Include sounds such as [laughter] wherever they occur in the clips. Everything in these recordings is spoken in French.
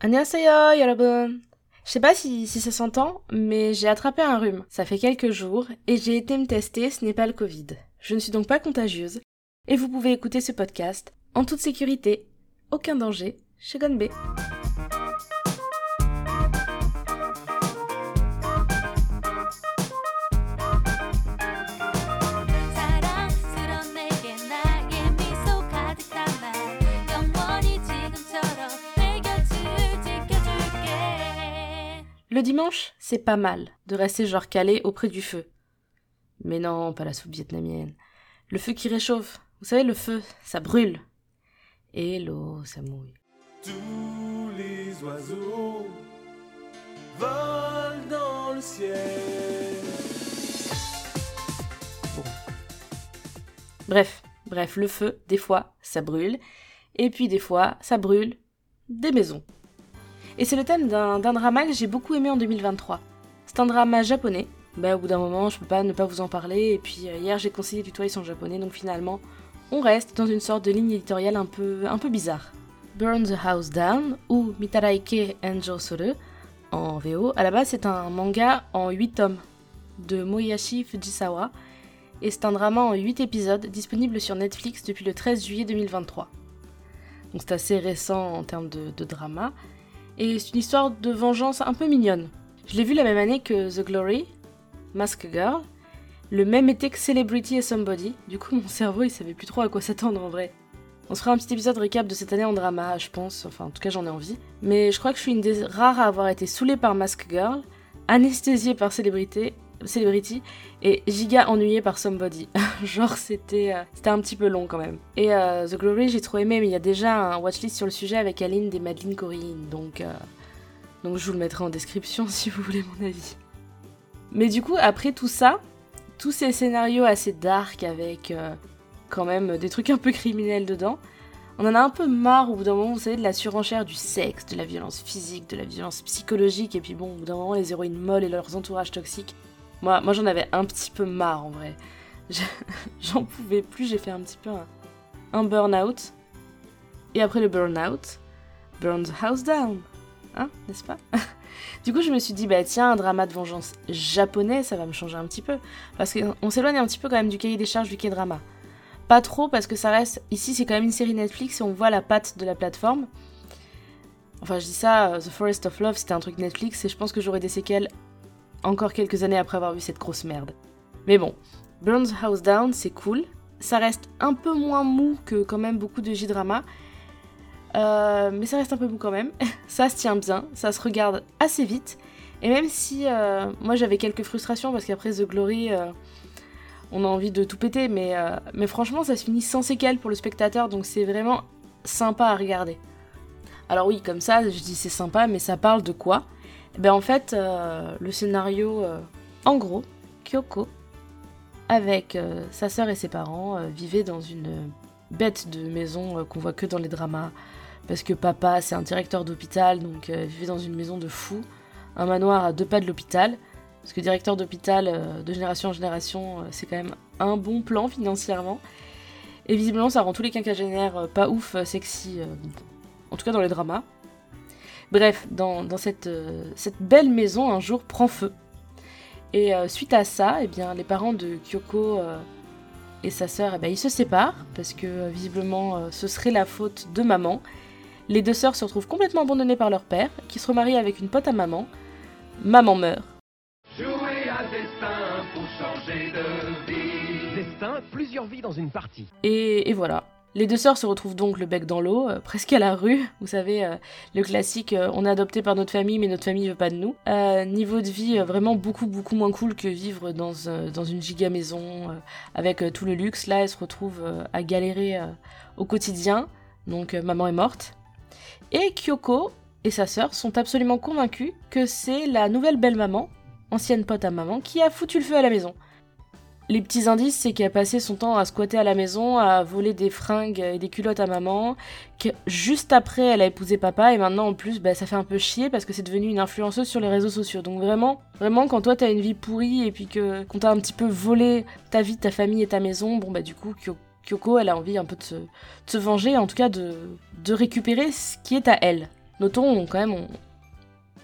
Annyeonghaseyo, 여러분. Je sais pas si, si ça s'entend, mais j'ai attrapé un rhume. Ça fait quelques jours et j'ai été me tester, ce n'est pas le Covid. Je ne suis donc pas contagieuse et vous pouvez écouter ce podcast en toute sécurité, aucun danger, chez Gonbe. Le dimanche, c'est pas mal de rester genre calé auprès du feu. Mais non, pas la soupe vietnamienne. Le feu qui réchauffe. Vous savez, le feu, ça brûle. Et l'eau, ça mouille. Tous les oiseaux volent dans le ciel. Bref, bref, le feu, des fois, ça brûle. Et puis des fois, ça brûle des maisons. Et c'est le thème d'un drama que j'ai beaucoup aimé en 2023. C'est un drama japonais. Bah, au bout d'un moment, je peux pas ne pas vous en parler. Et puis euh, hier, j'ai conseillé du toit, sont japonais. Donc finalement, on reste dans une sorte de ligne éditoriale un peu, un peu bizarre. Burn the House Down ou Mitaraike Enjo Suru en VO. À la base, c'est un manga en 8 tomes de Moyashi Fujisawa et c'est un drama en 8 épisodes disponible sur Netflix depuis le 13 juillet 2023. Donc c'est assez récent en termes de drama. Et c'est une histoire de vengeance un peu mignonne. Je l'ai vu la même année que The Glory, Mask Girl, le même été que Celebrity et Somebody. Du coup, mon cerveau, il savait plus trop à quoi s'attendre en vrai. On se fera un petit épisode récap de cette année en drama, je pense. Enfin, en tout cas, j'en ai envie. Mais je crois que je suis une des rares à avoir été saoulée par Mask Girl, anesthésiée par Celebrity, Celebrity et giga ennuyée par Somebody. [laughs] Genre, c'était euh, c'était un petit peu long quand même. Et euh, The Glory, j'ai trop aimé, mais il y a déjà un watchlist sur le sujet avec Aline des Madeleine Corinne. Donc, euh, donc, je vous le mettrai en description [laughs] si vous voulez mon avis. Mais du coup, après tout ça, tous ces scénarios assez dark avec quand même des trucs un peu criminels dedans, on en a un peu marre au bout d'un moment, vous savez, de la surenchère du sexe, de la violence physique, de la violence psychologique, et puis bon, au bout d'un moment, les héroïnes molles et leurs entourages toxiques. Moi, j'en avais un petit peu marre en vrai. Je- [laughs] J'en pouvais plus, j'ai fait un petit peu un, burn-out. Et après le burn-out, burn the house down. Hein, n'est-ce pas? [laughs] Du coup, je me suis dit, bah tiens, un drama de vengeance japonais, ça va me changer un petit peu. Parce qu'on s'éloigne un petit peu quand même du cahier des charges du K-drama. Pas trop, parce que ça reste. Ici, c'est quand même une série Netflix et on voit la patte de la plateforme. Enfin, je dis ça, euh, The Forest of Love, c'était un truc Netflix et je pense que j'aurai des séquelles encore quelques années après avoir vu cette grosse merde. Mais bon, Burns House Down, c'est cool. Ça reste un peu moins mou que quand même beaucoup de J-drama. Euh, mais ça reste un peu mou quand même. [laughs] ça se tient bien, ça se regarde assez vite. Et même si euh, moi j'avais quelques frustrations parce qu'après The Glory, euh, on a envie de tout péter, mais, mais franchement ça se finit sans séquelles pour le spectateur, donc c'est vraiment sympa à regarder. Alors oui, comme ça, je dis c'est sympa, mais ça parle de quoi? Ben en fait, euh, le scénario, euh, en gros, Kyoko, avec euh, sa sœur et ses parents, vivaient dans une bête de maison qu'on voit que dans les dramas, parce que papa c'est un directeur d'hôpital, donc vivait dans une maison de fou, un manoir à deux pas de l'hôpital, parce que directeur d'hôpital de génération en génération, c'est quand même un bon plan financièrement. Et visiblement, ça rend tous les quinquagénaires pas ouf, sexy, en tout cas dans les dramas. Bref, dans, dans cette, euh, cette belle maison, un jour prend feu. Et euh, suite à ça, eh bien, les parents de Kyoko euh, et sa sœur, eh ben, ils se séparent, parce que visiblement, euh, ce serait la faute de maman. Les deux sœurs se retrouvent complètement abandonnées par leur père, qui se remarie avec une pote à maman. Maman meurt. Jouer à destin pour changer de vie. Destin, plusieurs vies dans une partie. Et, et voilà. Les deux sœurs se retrouvent donc le bec dans l'eau, euh, presque à la rue. Vous savez, euh, le classique, euh, on est adopté par notre famille, mais notre famille veut pas de nous. Niveau de vie vraiment beaucoup, beaucoup moins cool que vivre dans, une giga maison avec tout le luxe. Là, elles se retrouvent à galérer au quotidien. Donc, maman est morte. Et Kyoko et sa sœur sont absolument convaincus que c'est la nouvelle belle-maman, ancienne pote à maman, qui a foutu le feu à la maison. Les petits indices, c'est qu'elle passait son temps à squatter à la maison, à voler des fringues et des culottes à maman, que juste après, elle a épousé papa, et maintenant, en plus, bah, ça fait un peu chier parce que c'est devenu une influenceuse sur les réseaux sociaux. Donc vraiment, vraiment, quand toi, t'as une vie pourrie et puis que qu'on t'a un petit peu volé ta vie, ta famille et ta maison, bon, bah du coup, Kyo- Kyoko, elle a envie un peu de se, venger, en tout cas de, récupérer ce qui est à elle. Notons on- quand même, on,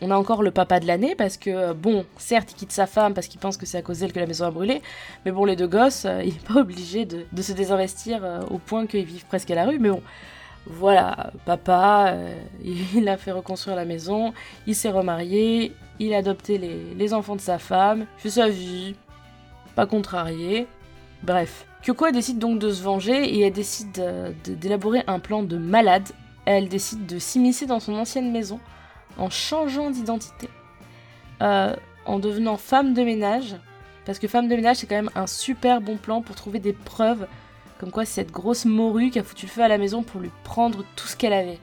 on a encore le papa de l'année parce que, euh, bon, certes, il quitte sa femme parce qu'il pense que c'est à cause d'elle que la maison a brûlé, mais bon, les deux gosses, euh, il est pas [laughs] obligé de, se désinvestir euh, au point qu'ils vivent presque à la rue, mais bon. Voilà, papa, [laughs] il a fait reconstruire la maison, il s'est remarié, il a adopté les, enfants de sa femme, fait sa vie, pas contrarié. Bref. Kyoko décide donc de se venger et elle décide de- d'élaborer un plan de malade. Elle décide de s'immiscer dans son ancienne maison en changeant d'identité, euh, en devenant femme de ménage. Parce que femme de ménage, c'est quand même un super bon plan pour trouver des preuves comme quoi cette grosse morue qui a foutu le feu à la maison pour lui prendre tout ce qu'elle avait.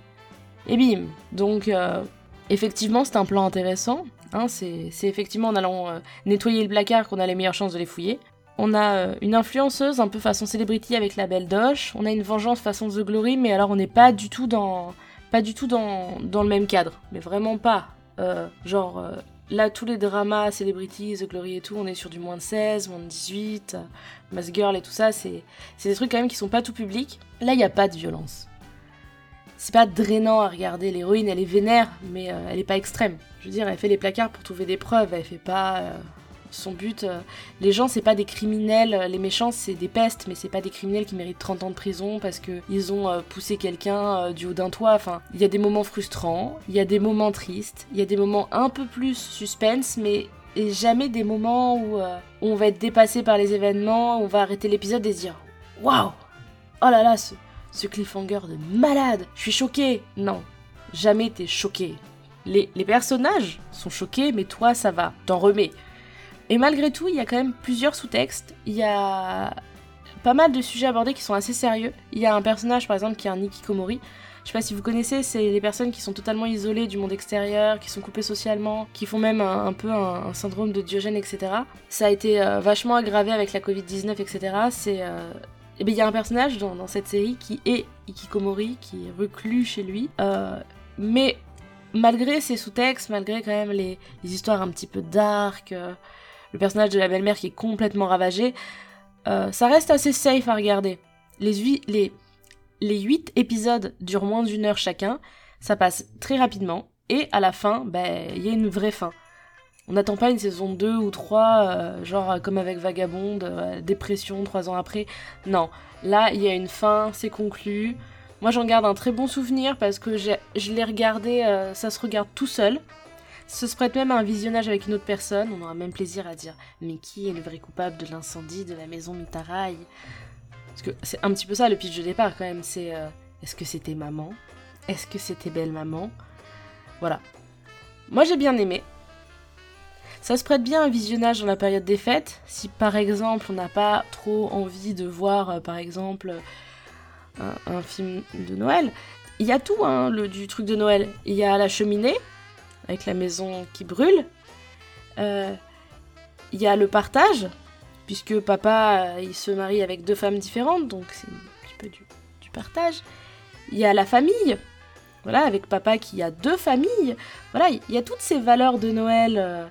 Et bim Donc, euh, effectivement, c'est un plan intéressant. hein, c'est effectivement en allant euh, nettoyer le placard qu'on a les meilleures chances de les fouiller. On a une influenceuse un peu façon celebrity avec la belle Doche. On a une vengeance façon The Glory, mais alors on n'est pas du tout dans, pas du tout dans, dans le même cadre. Mais vraiment pas. Euh, genre, euh, là, tous les dramas celebrity, The Glory et tout, on est sur du moins de 16, moins de 18, euh, Mass Girl et tout ça, c'est des trucs quand même qui sont pas tout publics. Là, il n'y a pas de violence. C'est pas drainant à regarder. L'héroïne, elle est vénère, mais elle est pas extrême. Je veux dire, elle fait les placards pour trouver des preuves. Elle fait pas. Son but. euh, les gens, c'est pas des criminels. Les méchants, c'est des pestes, mais c'est pas des criminels qui méritent 30 ans de prison parce que ils ont euh, poussé quelqu'un euh, du haut d'un toit. Enfin, il y a des moments frustrants, il y a des moments tristes, il y a des moments un peu plus suspense, mais jamais des moments où on va être dépassé par les événements, on va arrêter l'épisode et se dire Waouh Oh là là, ce, cliffhanger de malade Je suis choqué Non, jamais t'es choqué. Les personnages sont choqués, mais toi, ça va, t'en remets. Et malgré tout, il y a quand même plusieurs sous-textes. Il y a pas mal de sujets abordés qui sont assez sérieux. Il y a un personnage, par exemple, qui est un Nikikomori. Je sais pas si vous connaissez, c'est les personnes qui sont totalement isolées du monde extérieur, qui sont coupées socialement, qui font même un, peu un, syndrome de Diogène, etc. Ça a été euh, vachement aggravé avec la Covid-19, etc. C'est... euh, eh bien, il y a un personnage dans, cette série qui est Ikikomori, qui est reclus chez lui. Euh, mais malgré ces sous-textes, malgré quand même les, les histoires un petit peu dark, le personnage de la belle-mère qui est complètement ravagé, euh, ça reste assez safe à regarder. Les, hui- les, les 8 épisodes durent moins d'une heure chacun, ça passe très rapidement, et à la fin, ben, il y a une vraie fin. On n'attend pas une saison 2 ou 3, euh, genre euh, comme avec Vagabond, dépression 3 ans après. Non, là, il y a une fin, c'est conclu. Moi, j'en garde un très bon souvenir parce que je l'ai regardé, ça se regarde tout seul. Ce se prête même à un visionnage avec une autre personne, on aura même plaisir à dire mais qui est le vrai coupable de l'incendie de la maison Mitaraï Parce que c'est un petit peu ça le pitch de départ quand même, c'est euh, est-ce que c'était maman? Est-ce que c'était belle maman Voilà. Moi j'ai bien aimé. Ça se prête bien à un visionnage dans la période des fêtes. Si par exemple on n'a pas trop envie de voir euh, par exemple un, un film de Noël, il y a tout hein, le, du truc de Noël. Il y a la cheminée avec la maison qui brûle. Euh, Il y a le partage, puisque papa euh, il se marie avec deux femmes différentes, donc c'est un petit peu du, partage. Il y a la famille, voilà, avec papa qui a deux familles. Voilà, il y a toutes ces valeurs de Noël euh,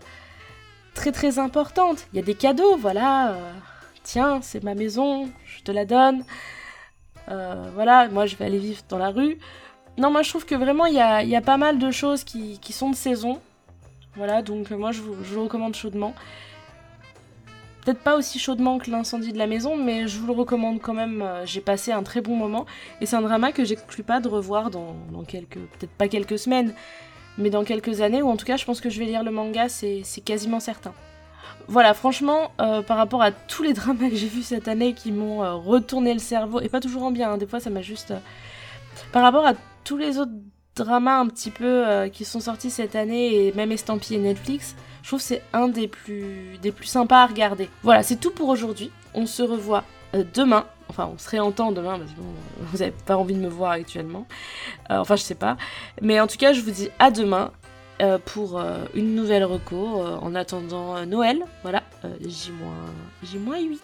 très très importantes. Il y a des cadeaux, voilà. tiens, c'est ma maison, je te la donne. Voilà, moi je vais aller vivre dans la rue. Non, moi je trouve que vraiment il y a, pas mal de choses qui, sont de saison. Voilà, donc euh, moi je vous, le recommande chaudement. Peut-être pas aussi chaudement que l'incendie de la maison, mais je vous le recommande quand même. euh, J'ai passé un très bon moment. Et c'est un drama que j'exclus pas de revoir dans, quelques. Peut-être pas quelques semaines, mais dans quelques années, ou en tout cas je pense que je vais lire le manga, c'est quasiment certain. Voilà, franchement, euh, par rapport à tous les [laughs] dramas que j'ai vus cette année qui m'ont retourné le cerveau, et pas toujours en bien, hein, des fois ça m'a juste. Par rapport à tous les autres dramas un petit peu euh, qui sont sortis cette année, et même estampillés Netflix, je trouve c'est un des plus, des plus sympas à regarder. Voilà, c'est tout pour aujourd'hui. On se revoit euh, demain. Enfin, on se réentend demain parce que [laughs] vous n'avez pas envie de me voir actuellement. Euh, enfin, je sais pas. Mais en tout cas, je vous dis à demain pour une nouvelle reco euh, en attendant Noël. Voilà, euh, J-8.